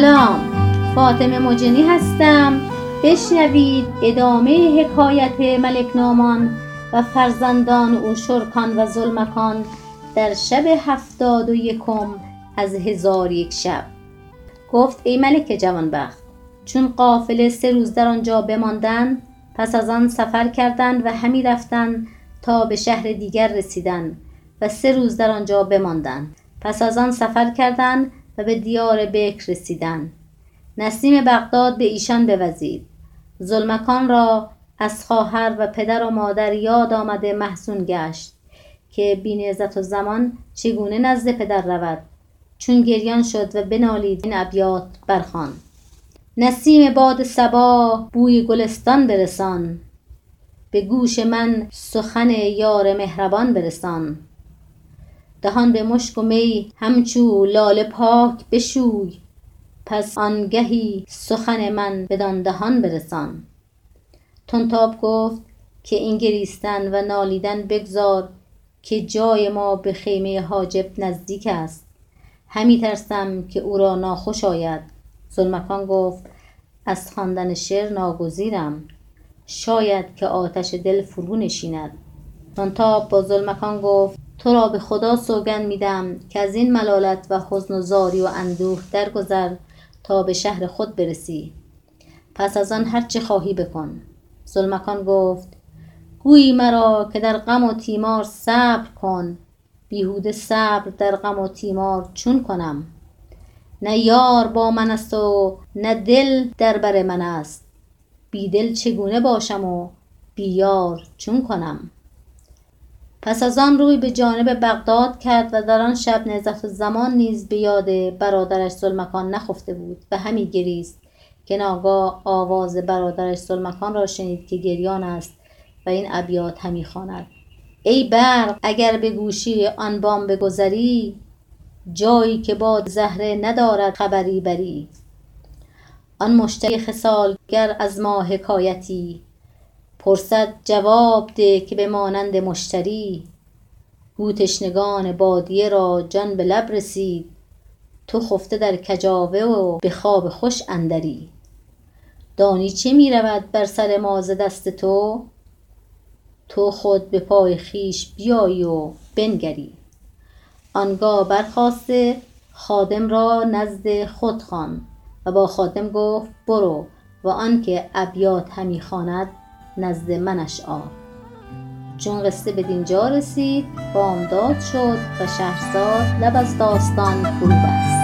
سلام. فاطمه مجنی هستم. بشنوید ادامه حکایت ملک نامان و فرزندان او شرکان و زلمکان در شب هفتاد و یکم از هزار یک شب. گفت ای ملک جوانبخت چون قافله سه روز در آنجا بماندند پس از آن سفر کردند و همی رفتند تا به شهر دیگر رسیدند و سه روز در آنجا بماندند پس از آن سفر کردند و به دیار بکر رسیدند نسیم بغداد به ایشان بوزید. زلمکان را از خواهر و پدر و مادر یاد آمده محزون گشت که بی نعزت الزمان چگونه نزد پدر رود. چون گریان شد و بنالید این ابیات برخواند نسیم باد صبا بوی گلستان برسان. به گوش من سخن یار مهربان برسان. دهان به مشک و می همچو لاله پاک بشوی. پس آنگهی سخن من بدان دهان برسان. طنطاب گفت که این گریستن و نالیدن بگذار که جای ما به خیمه حاجب نزدیک است. همی ترسم که او را ناخوش آید. زلمکان گفت از خواندن شعر ناگزیرم. شاید که آتش دل فرو نشیند. طنطاب با زلمکان گفت تو را به خدا سوگند می دهم که از این ملالت و حزن و زاری و اندوه درگذر تا به شهر خود برسی. پس از آن هر چه خواهی بکن. زلمکان گفت گویی مرا که در غم و تیمار صبر کن. بیهوده صبر در غم و تیمار چون کنم؟ نه یار با من است و نه دل در بر من است. بی دل چگونه باشم و بی یار چون کنم؟ پس از آن روی به جانب بغداد کرد و در آن شب نعزت الزمان نیز به یاد برادرش زلمکان نخفته بود و همی گریست که ناگاه آواز برادرش زلمکان را شنید که گریان است و این ابیات همی خواند. ای برق اگر به گوشی آن بام بگذری جایی که باد زهره ندارد خبری بری. آن مشتری خصال گر از ما حکایتی پرسد جواب ده که به مانند مشتری. گو تشنگان بادیه را جان به لب رسید. تو خفته در کجاوه و به خواب خوش اندری. دانی چه می رود بر سر ما ز دست تو؟ تو خود به پای خویش بیایی و بنگری. آنگاه برخاسته خادم را نزد خود خواند و با خادم گفت برو و آنکه ابیات همی خواند نزد منش آر چون قصه بدینجا رسید بامداد شد و شهرزاد لب از داستان فرو بست.